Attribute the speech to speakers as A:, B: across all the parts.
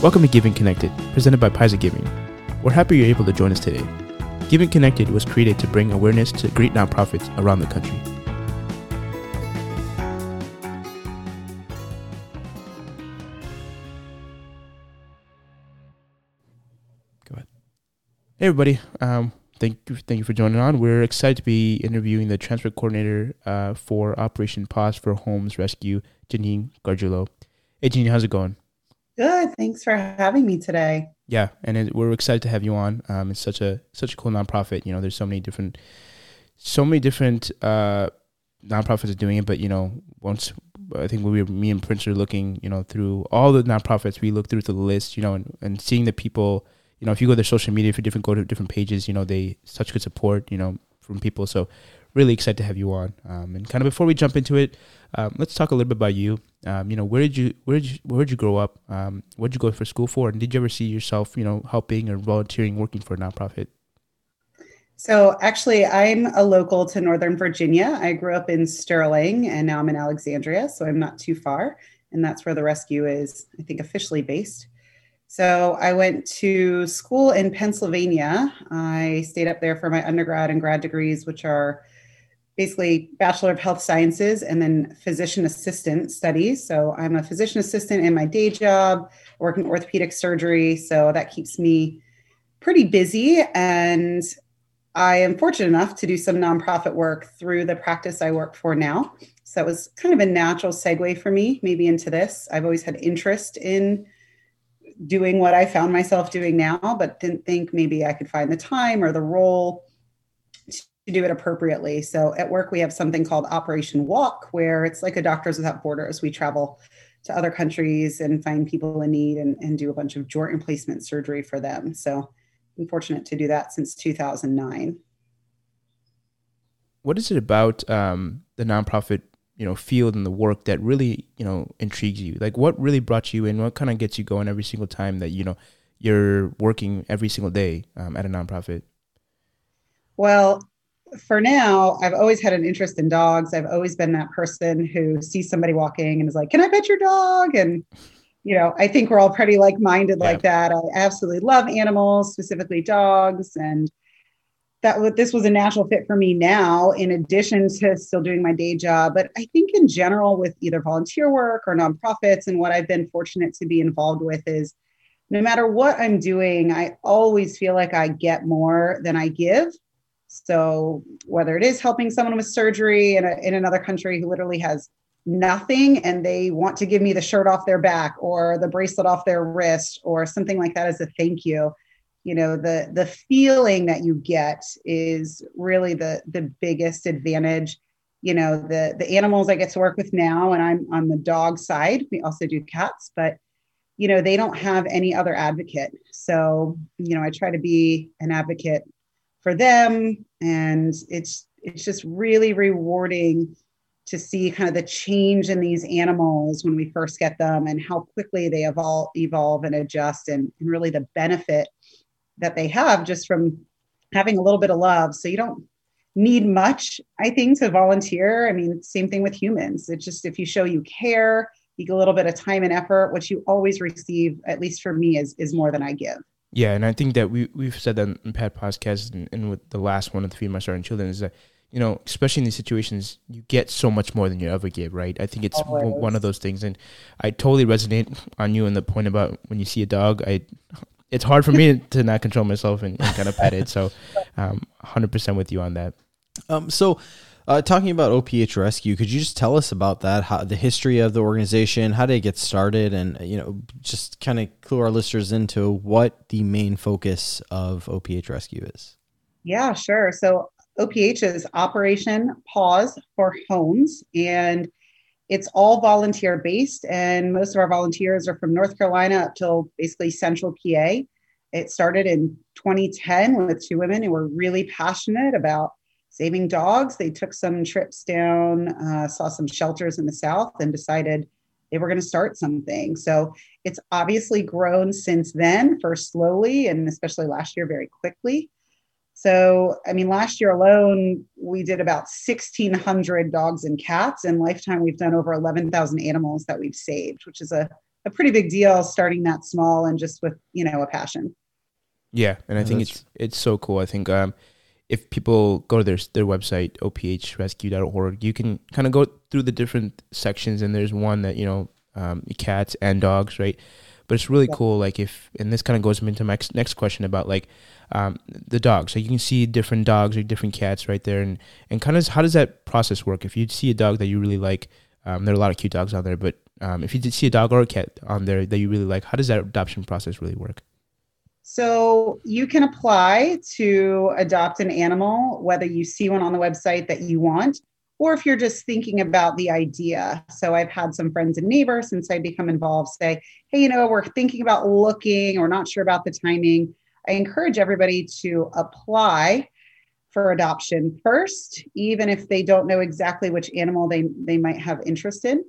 A: Welcome to Giving Connected, presented by Pisa Giving. We're happy you're able to join us today. Giving Connected was created to bring awareness to great nonprofits around the country. Go ahead. Hey, everybody. Um, thank you, thank you for joining on. We're excited to be interviewing the transfer coordinator uh, for Operation Paws for Homes Rescue, Janine Gargiulo. Hey, Janine, how's it going?
B: Good. Thanks for having me today.
A: Yeah, and it, we're excited to have you on. Um, it's such a such a cool nonprofit. You know, there's so many different, so many different uh, nonprofits are doing it. But you know, once I think we were me and Prince are looking, you know, through all the nonprofits, we look through the list, you know, and, and seeing the people, you know, if you go to their social media for different go to different pages, you know, they such good support, you know, from people. So really excited to have you on. Um, and kind of before we jump into it, um, let's talk a little bit about you. Um, you know, where did you where did you where did you grow up? Um, what did you go for school for? And did you ever see yourself, you know, helping or volunteering, working for a nonprofit?
B: So actually, I'm a local to Northern Virginia. I grew up in Sterling, and now I'm in Alexandria, so I'm not too far. And that's where the rescue is, I think, officially based. So I went to school in Pennsylvania. I stayed up there for my undergrad and grad degrees, which are basically Bachelor of Health Sciences and then physician assistant studies. So I'm a physician assistant in my day job, working orthopedic surgery. So that keeps me pretty busy. And I am fortunate enough to do some nonprofit work through the practice I work for now. So that was kind of a natural segue for me, maybe into this. I've always had interest in doing what I found myself doing now, but didn't think maybe I could find the time or the role to do it appropriately. So at work, we have something called Operation Walk, where it's like a Doctors Without Borders. We travel to other countries and find people in need and, and do a bunch of joint replacement surgery for them. So I'm fortunate to do that since 2009.
A: What is it about um, the nonprofit, you know, field and the work that really, you know, intrigues you? Like, what really brought you in? What kind of gets you going every single time that you know you're working every single day um, at a nonprofit?
B: Well, for now, I've always had an interest in dogs. I've always been that person who sees somebody walking and is like, "Can I pet your dog?" And you know, I think we're all pretty like-minded yeah. like that. I absolutely love animals, specifically dogs, and that this was a natural fit for me now. In addition to still doing my day job, but I think in general with either volunteer work or nonprofits, and what I've been fortunate to be involved with is no matter what I'm doing, I always feel like I get more than I give so whether it is helping someone with surgery in, a, in another country who literally has nothing and they want to give me the shirt off their back or the bracelet off their wrist or something like that as a thank you you know the the feeling that you get is really the the biggest advantage. You know the the animals i get to work with now and i'm on the dog side we also do cats but you know they don't have any other advocate. So you know i try to be an advocate for them. And it's it's just really rewarding to see kind of the change in these animals when we first get them and how quickly they evolve evolve and adjust and, and really the benefit that they have just from having a little bit of love. So you don't need much i think to volunteer. I mean same thing with humans. It's just if you show you care you get a little bit of time and effort what you always receive at least for me is is more than i give
A: yeah, and I think that we we've said that in past podcasts and, and with the last one of the Feed My Starving Children is that you know, especially in these situations, you get so much more than you ever give, right? I think it's Always. one of those things, and I totally resonate on you and the point about when you see a dog. I, it's hard for me to not control myself and, and kind of pet it. So, um, hundred percent with you on that.
C: Um, so uh, talking about OPH Rescue, could you just tell us about that? How the history of the organization, how did it get started, and you know, just kind of clue our listeners into what the main focus of OPH Rescue is.
B: Yeah, sure. So OPH is Operation Paws for Homes, and it's all volunteer based. And most of our volunteers are from North Carolina up till basically Central PA. It started in 2010 with two women who were really passionate about saving dogs. They took some trips down, uh, saw some shelters in the South, and decided they were going to start something. So it's obviously grown since then, first slowly, and especially last year, very quickly. So, I mean, last year alone, we did about 1,600 dogs and cats. In lifetime, we've done over 11,000 animals that we've saved, which is a, a pretty big deal starting that small and just with you know a passion.
A: Yeah, and I think it's it's so cool. I think um, if people go to their their website ophrescue.org, you can kind of go through the different sections, and there's one that you know um, cats and dogs, right? But it's really yeah. cool. Like if and this kind of goes into my next next question about like um, the dogs. So you can see different dogs or different cats right there, and and kind of how does that process work? If you see a dog that you really like, um, there are a lot of cute dogs out there, but um, if you did see a dog or a cat on there that you really like, how does that adoption process really work?
B: So you can apply to adopt an animal, whether you see one on the website that you want, or if you're just thinking about the idea. So I've had some friends and neighbors since I become involved say, hey, you know, we're thinking about looking, we're not sure about the timing. I encourage everybody to apply for adoption first, even if they don't know exactly which animal they, they might have interest in.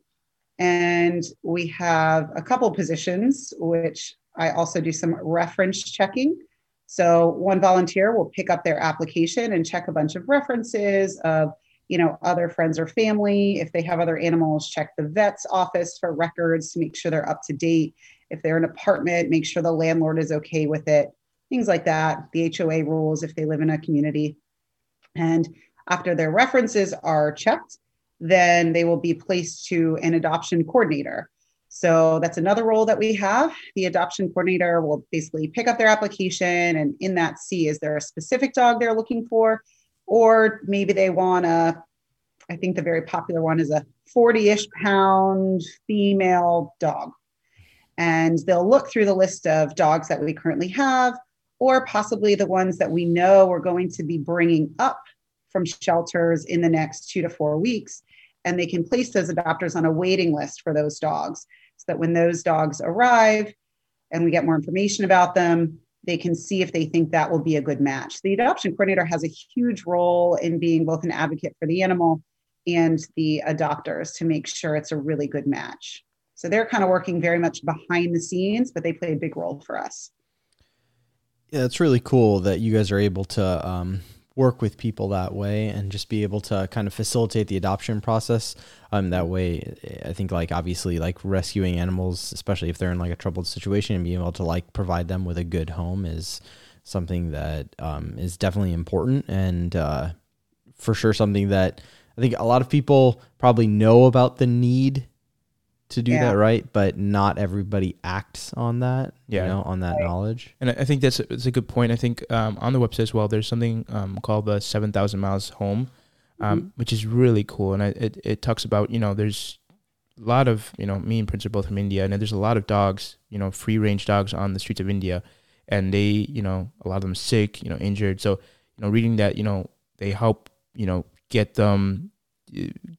B: And we have a couple positions, which I also do some reference checking. So one volunteer will pick up their application and check a bunch of references of, you know, other friends or family. If they have other animals, check the vet's office for records to make sure they're up to date. If they're in an apartment, make sure the landlord is okay with it. Things like that. The HOA rules if they live in a community. And after their references are checked, then they will be placed to an adoption coordinator. So that's another role that we have. The adoption coordinator will basically pick up their application and in that see is there a specific dog they're looking for? Or maybe they want a, I think the very popular one is a 40 ish pound female dog. And they'll look through the list of dogs that we currently have, or possibly the ones that we know we're going to be bringing up from shelters in the next two to four weeks and they can place those adopters on a waiting list for those dogs so that when those dogs arrive and we get more information about them they can see if they think that will be a good match. The adoption coordinator has a huge role in being both an advocate for the animal and the adopters to make sure it's a really good match. So they're kind of working very much behind the scenes but they play a big role for us.
C: Yeah it's really cool that you guys are able to um, work with people that way and just be able to kind of facilitate the adoption process um that way i think like obviously like rescuing animals especially if they're in like a troubled situation and being able to like provide them with a good home is something that um, is definitely important and uh, for sure something that i think a lot of people probably know about the need to do yeah. that right, but not everybody acts on that. Yeah, you know, on that right. knowledge.
A: And I think that's a, that's a good point. I think um, on the website as well, there's something um, called the Seven Thousand Miles Home, um, mm-hmm. which is really cool. And I, it it talks about you know there's a lot of you know me and Prince are both from India, and there's a lot of dogs, you know, free range dogs on the streets of India, and they you know a lot of them sick, you know, injured. So you know, reading that, you know, they help you know get them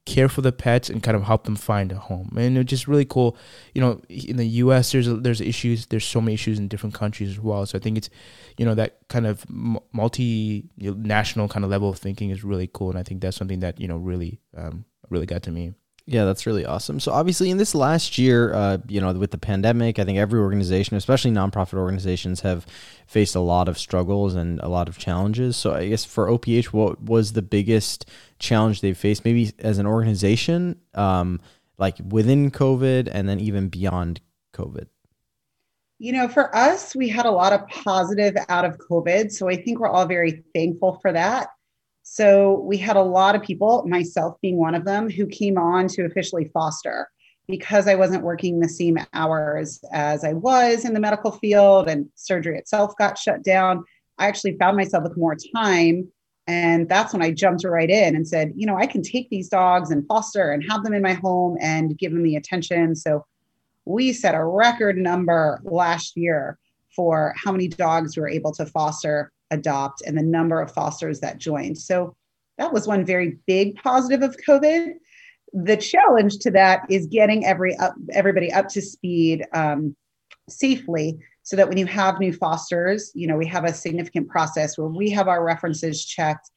A: care for the pets and kind of help them find a home. And it's just really cool. You know, in the U.S., there's there's issues. There's so many issues in different countries as well. So I think it's, you know, that kind of multi-national kind of level of thinking is really cool. And I think that's something that you know really um, really got to me.
C: Yeah, that's really awesome. So obviously, in this last year, uh, you know, with the pandemic, I think every organization, especially nonprofit organizations, have faced a lot of struggles and a lot of challenges. So I guess for OPH, what was the biggest challenge they faced, maybe as an organization, um, like within COVID, and then even beyond COVID?
B: You know, for us, we had a lot of positive out of COVID. So I think we're all very thankful for that. So we had a lot of people, myself being one of them, who came on to officially foster because I wasn't working the same hours as I was in the medical field and surgery itself got shut down. I actually found myself with more time. And that's when I jumped right in and said, you know, I can take these dogs and foster and have them in my home and give them the attention. So we set a record number last year for how many dogs we were able to foster adopt and the number of fosters that joined. So that was one very big positive of COVID. The challenge to that is getting every up, everybody up to speed um, safely so that when you have new fosters, you know, we have a significant process where we have our references checked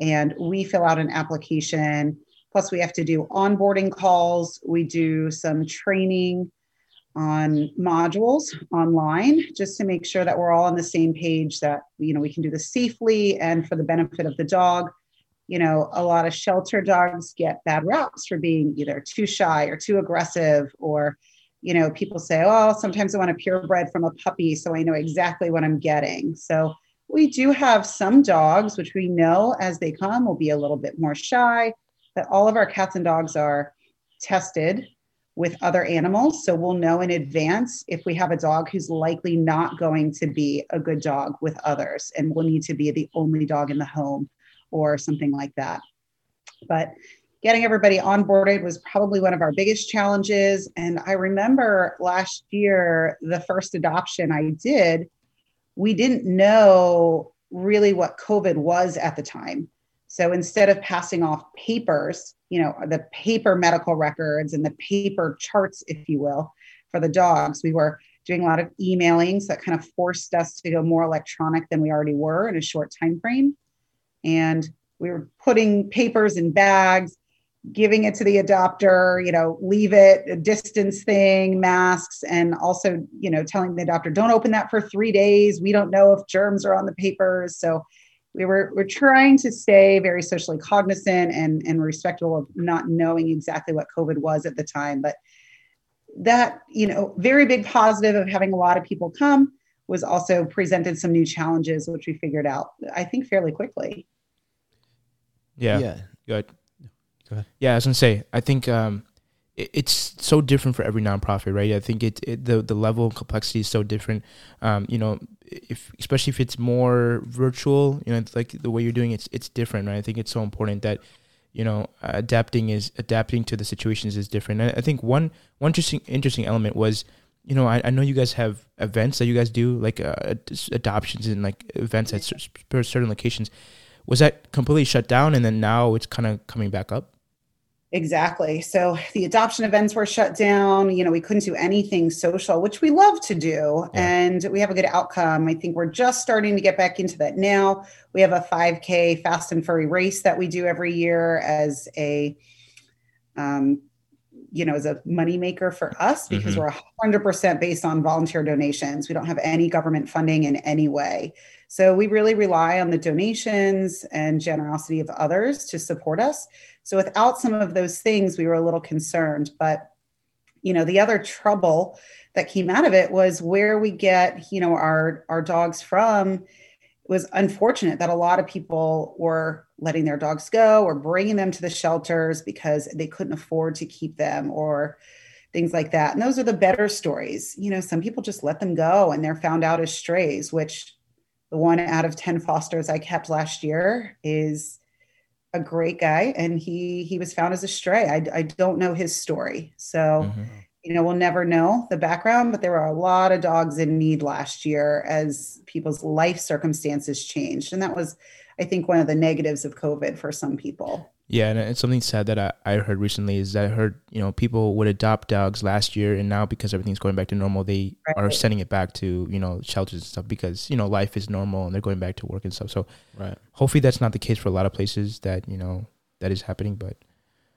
B: and we fill out an application. Plus, we have to do onboarding calls. We do some training on modules online just to make sure that we're all on the same page that you know we can do this safely and for the benefit of the dog you know a lot of shelter dogs get bad raps for being either too shy or too aggressive or you know, people say, oh, sometimes I want a purebred from a puppy, so I know exactly what I'm getting. So we do have some dogs, which we know as they come will be a little bit more shy, but all of our cats and dogs are tested with other animals. So we'll know in advance if we have a dog who's likely not going to be a good dog with others and will need to be the only dog in the home or something like that. But getting everybody onboarded was probably one of our biggest challenges. And I remember last year, the first adoption I did, we didn't know really what COVID was at the time. So instead of passing off papers, you know, the paper medical records and the paper charts, if you will, for the dogs, we were doing a lot of emailings that kind of forced us to go more electronic than we already were in a short time frame. And we were putting papers in bags, giving it to the adopter, you know, leave it, a distance thing, masks, and also, you know, telling the adopter, don't open that for three days. We don't know if germs are on the papers. So we were we're trying to stay very socially cognizant and and respectful of not knowing exactly what COVID was at the time. But that, you know, very big positive of having a lot of people come was also presented some new challenges, which we figured out, I think, fairly quickly.
A: Yeah.
C: Yeah.
A: Good.
C: Go ahead.
A: Yeah, I was gonna say. I think um, it, it's so different for every nonprofit, right? I think it, it the the level of complexity is so different. Um, you know, if especially if it's more virtual, you know, like the way you're doing it, it's it's different, right? I think it's so important that you know adapting is adapting to the situations is different. And I think one one interesting interesting element was. You know, I, I know you guys have events that you guys do, like uh, adoptions and like events at certain locations. Was that completely shut down, and then now it's kind of coming back up?
B: Exactly. So the adoption events were shut down. You know, we couldn't do anything social, which we love to do.
A: Yeah.
B: And we have a good outcome. I think we're just starting to get back into that now. We have a 5K fast and furry race that we do every year as a, um, you know, as a moneymaker for us because
A: Mhm.
B: we're 100% based on volunteer donations. We don't have any government funding in any way. So we really rely on the donations and generosity of others to support us. So without some of those things, we were a little concerned. But you know, the other trouble that came out of it was where we get, you know, our our dogs from. It was unfortunate that a lot of people were letting their dogs go or bringing them to the shelters because they couldn't afford to keep them or things like that. And those are the better stories. You know, some people just let them go and they're found out as strays, which the one out of 10 fosters I kept last year is a great guy and he he was found as a stray. I, I don't know his story. So,
A: Mhm.
B: you know, we'll never know the background, but there were a lot of dogs in need last year as people's life circumstances changed. And that was, I think, one of the negatives of COVID for some people.
A: Yeah, and uh, it's something sad that I, I heard recently is that I heard you know people would adopt dogs last year, and now because everything's going back to normal, they are sending it back to you know shelters and stuff because you know life is normal and they're going back to work and stuff. So
C: Right.
A: hopefully that's not the case for a lot of places that you know that is happening. But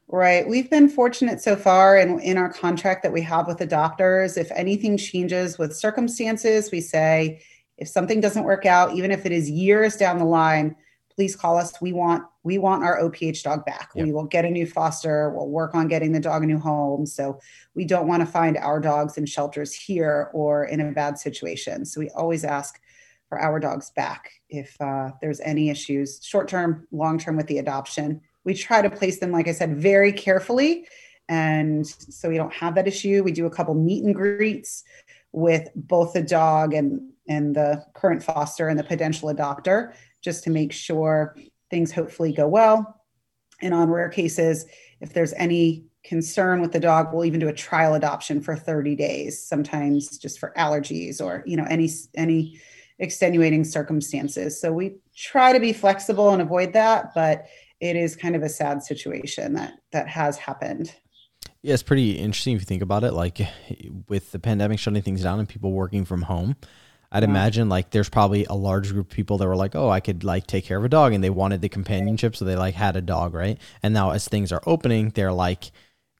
B: Right. We've been fortunate so far in, in our contract that we have with adopters. If anything changes with circumstances, we say if something doesn't work out, even if it is years down the line, please call us. We want we want our OPH dog back.
A: Yeah.
B: We will get a new foster. We'll work on getting the dog a new home. So we don't want to find our dogs in shelters here or in a bad situation. So we always ask for our dogs back if uh, there's any issues, short term, long term with the adoption. We try to place them, like I said, very carefully. And so we don't have that issue. We do a couple meet and greets with both the dog and, and the current foster and the potential adopter just to make sure things hopefully go well. And on rare cases, if there's any concern with the dog, we'll even do a trial adoption for 30 days, sometimes just for allergies or, you know, any any extenuating circumstances. So we try to be flexible and avoid that, but it is kind of a sad situation that that has happened.
C: Yeah, it's pretty interesting if you think about it. Like with the pandemic shutting things down and people working from home, I'd imagine like there's probably a large group of people that were like, "Oh, I could like take care of a dog," and they wanted the companionship, so they like had a dog, right? And now as things are opening, they're like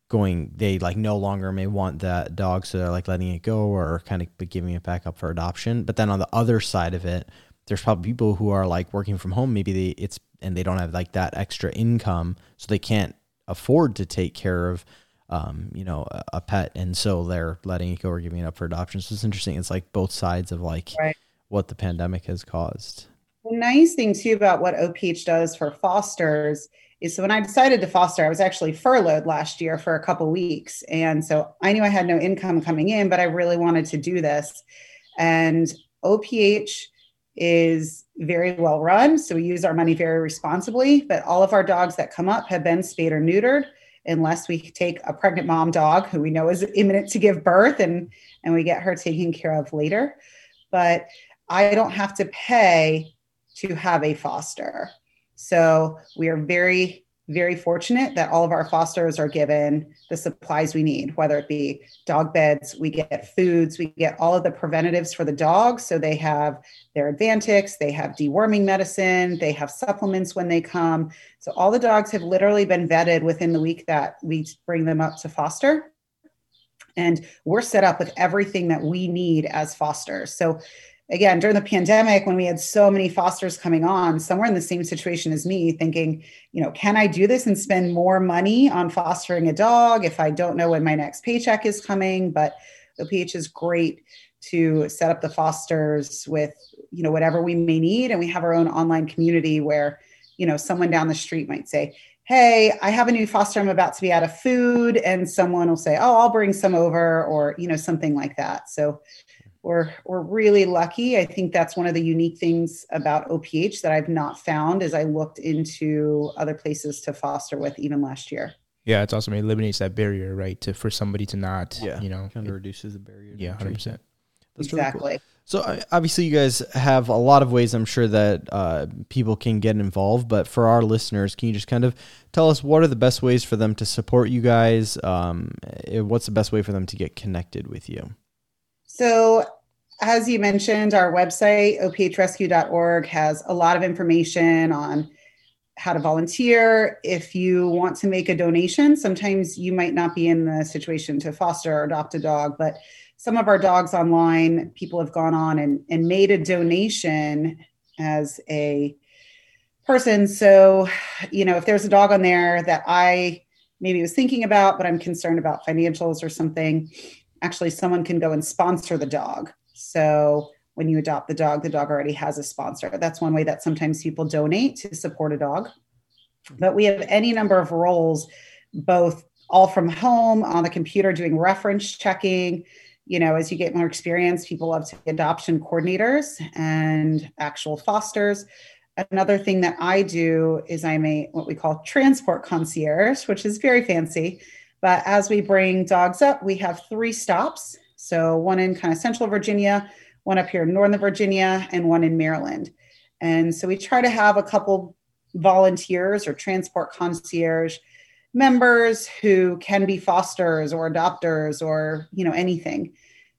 C: going, they like no longer may want that dog, so they're like letting it go or kind of giving it back up for adoption. But then on the other side of it, there's probably people who are like working from home. Maybe they it's and they don't have like that extra income, so they can't afford to take care of um, you know, a, a pet, and so they're letting it go or giving it up for adoption. So it's interesting. It's like both sides of like
B: Right.
C: what the pandemic has caused.
B: The nice thing too about what OPH does for fosters is so when I decided to foster, I was actually furloughed last year for a couple weeks. And so I knew I had no income coming in, but I really wanted to do this. And OPH is very well run. So we use our money very responsibly, but all of our dogs that come up have been spayed or neutered unless we take a pregnant mom dog who we know is imminent to give birth and and we get her taken care of later. But I don't have to pay to have a foster. So we are very, very fortunate that all of our fosters are given the supplies we need, whether it be dog beds, we get foods, we get all of the preventatives for the dogs. So they have their Advantix, they have deworming medicine, they have supplements when they come. So all the dogs have literally been vetted within the week that we bring them up to foster. And we're set up with everything that we need as fosters. So again, during the pandemic, when we had so many fosters coming on, somewhere in the same situation as me, thinking, you know, can I do this and spend more money on fostering a dog if I don't know when my next paycheck is coming? But OPH is great to set up the fosters with, you know, whatever we may need. And we have our own online community where, you know, someone down the street might say, Hey, I have a new foster. I'm about to be out of food. And someone will say, Oh, I'll bring some over, or, you know, something like that. So we're we're really lucky. I think that's one of the unique things about OPH that I've not found as I looked into other places to foster with even last year.
A: Yeah, it's awesome. It eliminates that barrier, right? To for somebody to not,
C: Yeah,
A: you know,
C: Kind of reduces the barrier.
A: yeah, hundred percent.
C: That's really cool.
B: exactly.
C: So obviously, you guys have a lot of ways. I'm sure that uh, people can get involved. But for our listeners, can you just kind of tell us what are the best ways for them to support you guys? Um, eh, what's the best way for them to get connected with you?
B: So, as you mentioned, our website, ophrescue.org, has a lot of information on how to volunteer. If you want to make a donation, sometimes you might not be in the situation to foster or adopt a dog, but some of our dogs online, people have gone on and, and made a donation as a person. So, you know, if there's a dog on there that I maybe was thinking about, but I'm concerned about financials or something, actually someone can go and sponsor the dog. So when you adopt the dog, the dog already has a sponsor. That's one way that sometimes people donate to support a dog. But we have any number of roles, both all from home on the computer doing reference checking. You know, as you get more experience, people love to be adoption coordinators and actual fosters. Another thing that I do is I'm a what we call transport concierge, which is very fancy. But as we bring dogs up, we have three stops. So one in kind of central Virginia, one up here in northern Virginia, and one in Maryland. And so we try to have a couple volunteers or transport concierge members who can be fosters or adopters or you know anything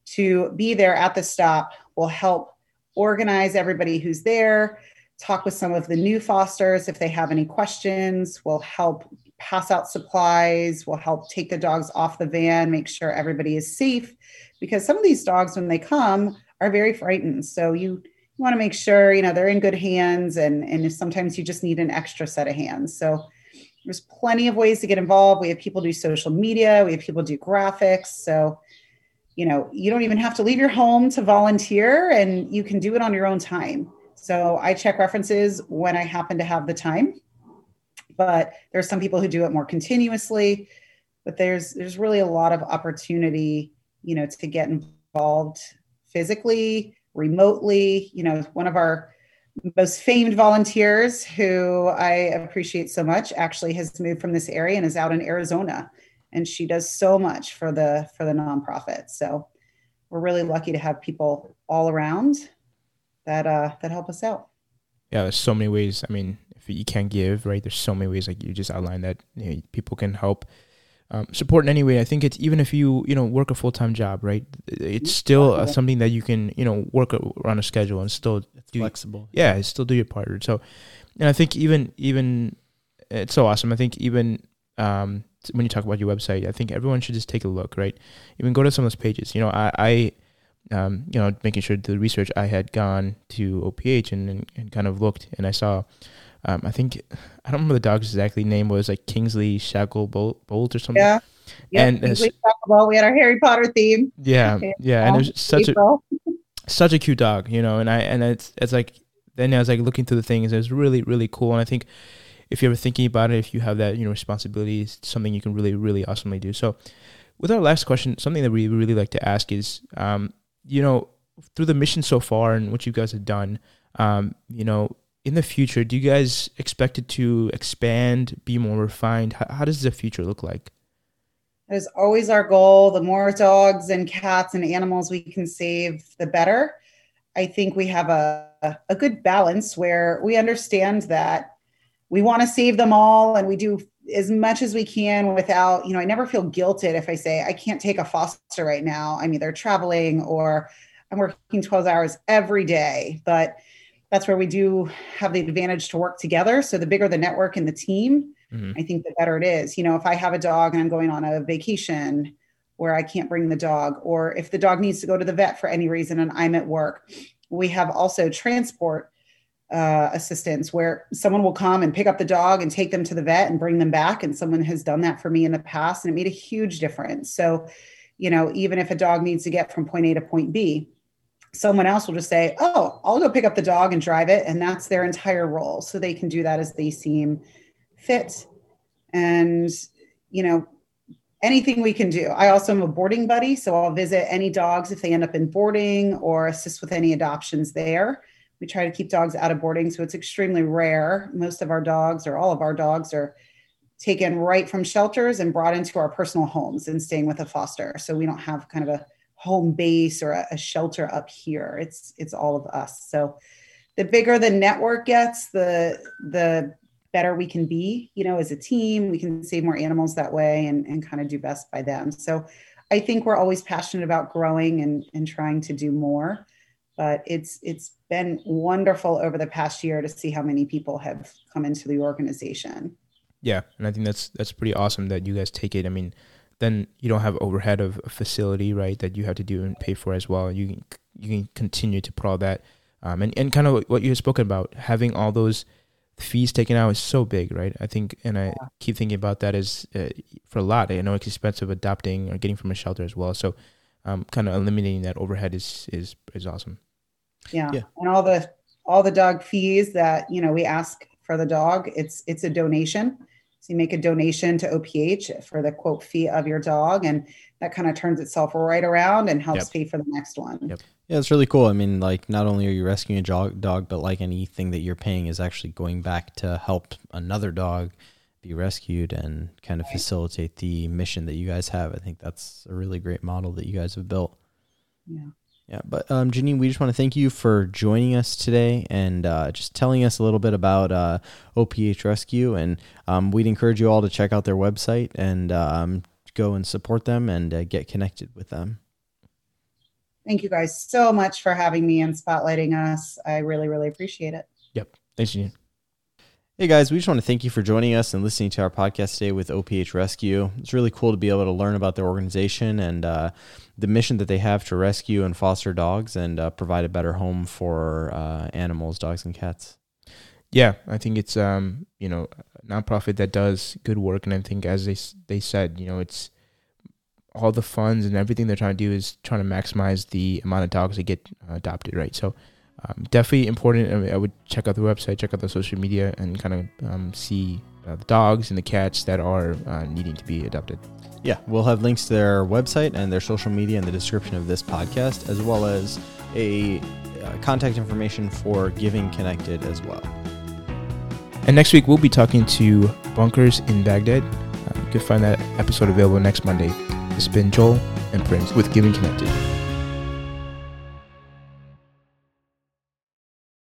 B: to be there at the stop will help organize everybody who's there talk with some of the new fosters if they have any questions will help pass out supplies we'll help take the dogs off the van make sure everybody is safe. Because some of these dogs when they come are very frightened. So you want to make sure you know they're in good hands and and sometimes you just need an extra set of hands. So there's plenty of ways to get involved. We have people do social media we have people do graphics. So you know you don't even have to leave your home to volunteer and you can do it on your own time. So i check references when i happen to have the time but there's some people who do it more continuously but there's there's really a lot of opportunity you know to get involved physically remotely you know one of our most famed volunteers who i appreciate so much actually has moved from this area and is out in arizona and she does so much for the for the nonprofit so we're really lucky to have people all around that uh that help us out
A: Yeah, there's so many ways. I mean, you can't give, right? There's so many ways, like you just outlined, that you know, people can help um, support in any way. I think it's even if you you know work a full time job, right? It's still uh, something that you can you know work around a schedule and still
C: It's
A: Do
C: flexible.
A: yeah, still do your part. So, and I think even even it's so awesome. I think even um, when you talk about your website, I think everyone should just take a look, right? Even go to some of those pages. You know, I, I um, you know, making sure the research, I had gone to OPH and, and, and kind of looked, and I saw, um, I think I don't remember the dog's exactly name was like Kingsley Shacklebolt, or something.
B: yeah Yep,
A: And, uh,
B: we. We had our Harry Potter theme.
A: Yeah,
B: Okay,
A: yeah, and
B: it
A: was such a such a cute dog, you know, and I and it's it's like then I was like looking through the things, It was really really cool, and I think if you're ever thinking about it, if you have that you know responsibility, it's something you can really really awesomely do. So, with our last question, something that we really like to ask is, um, you know, through the mission so far and what you guys have done, um, you know, in the future, do you guys expect it to expand, be more refined? How, how does the future look like?
B: It is always our goal. The more dogs and cats and animals we can save, the better. I think we have a, a good balance where we understand that we want to save them all and we do as much as we can without, you know, I never feel guilted if I say I can't take a foster right now. I'm either traveling or I'm working 12 hours every day. But that's where we do have the advantage to work together. So the bigger the network and the team,
A: Mhm.
B: I think the better it is. You know, if I have a dog and I'm going on a vacation where I can't bring the dog, or if the dog needs to go to the vet for any reason and I'm at work, we have also transport uh, assistance where someone will come and pick up the dog and take them to the vet and bring them back. And someone has done that for me in the past and it made a huge difference. So, you know, even if a dog needs to get from point A to point B, someone else will just say, Oh, I'll go pick up the dog and drive it. And that's their entire role. So they can do that as they seem fit and you know anything we can do i also am a boarding buddy so i'll visit any dogs if they end up in boarding or assist with any adoptions there we try to keep dogs out of boarding so it's extremely rare most of our dogs or all of our dogs are taken right from shelters and brought into our personal homes and staying with a foster so we don't have kind of a home base or a, a shelter up here it's it's all of us so the bigger the network gets the the better we can be, you know, as a team. We can save more animals that way and, and kind of do best by them. So I think we're always passionate about growing and, and trying to do more. But it's it's been wonderful over the past year to see how many people have come into the organization.
A: Yeah, and I think that's that's pretty awesome that you guys take it. I mean, then you don't have overhead of a facility, right? That you have to do and pay for as well. You can you can continue to put all that, um, and and kind of what you have spoken about having all those fees taken out is so big, right? I think, and I keep thinking about that as uh, for a lot. I know it's expensive adopting or getting from a shelter as well. So, um, kind of eliminating that overhead is is is awesome.
B: Yeah.
C: Yeah.
B: And all the all the dog fees that, you know, we ask for the dog, it's it's a donation. So you make a donation to OPH for the quote fee of your dog and that kind of turns itself right around and helps
A: Yep.
B: pay for the next one.
A: Yep.
C: Yeah, it's really cool. I mean, like not only are you rescuing a dog, dog, but like anything that you're paying is actually going back to help another dog be rescued and kind of facilitate the mission that you guys have. I think that's a really great model that you guys have built.
B: Yeah.
C: Yeah, but um, Janine, we just want to thank you for joining us today and uh, just telling us a little bit about uh, OPH Rescue. And um, we'd encourage you all to check out their website and um, go and support them and uh, get connected with them.
B: Thank you guys so much for having me and spotlighting us. I really, really appreciate it.
A: Yep. Thanks, Janine.
C: Hey guys, we just want to thank you for joining us and listening to our podcast today with OPH Rescue. It's really cool to be able to learn about their organization and uh, the mission that they have to rescue and foster dogs and uh, provide a better home for uh, animals, dogs, and cats.
A: Yeah, I think it's um you know a nonprofit that does good work, and I think as they they said, you know, it's all the funds and everything they're trying to do is trying to maximize the amount of dogs that get uh, adopted, right? So um, definitely important. I, mean, I would check out the website, check out the social media, and kind of um, see uh, the dogs and the cats that are uh, needing to be adopted.
C: Yeah, we'll have links to their website and their social media in the description of this podcast, as well as a uh, contact information for Giving Connected as well.
A: And next week we'll be talking to Bunkers in Baghdad. Uh, you can find that episode available next Monday. It's been Joel and Prince with Giving Connected.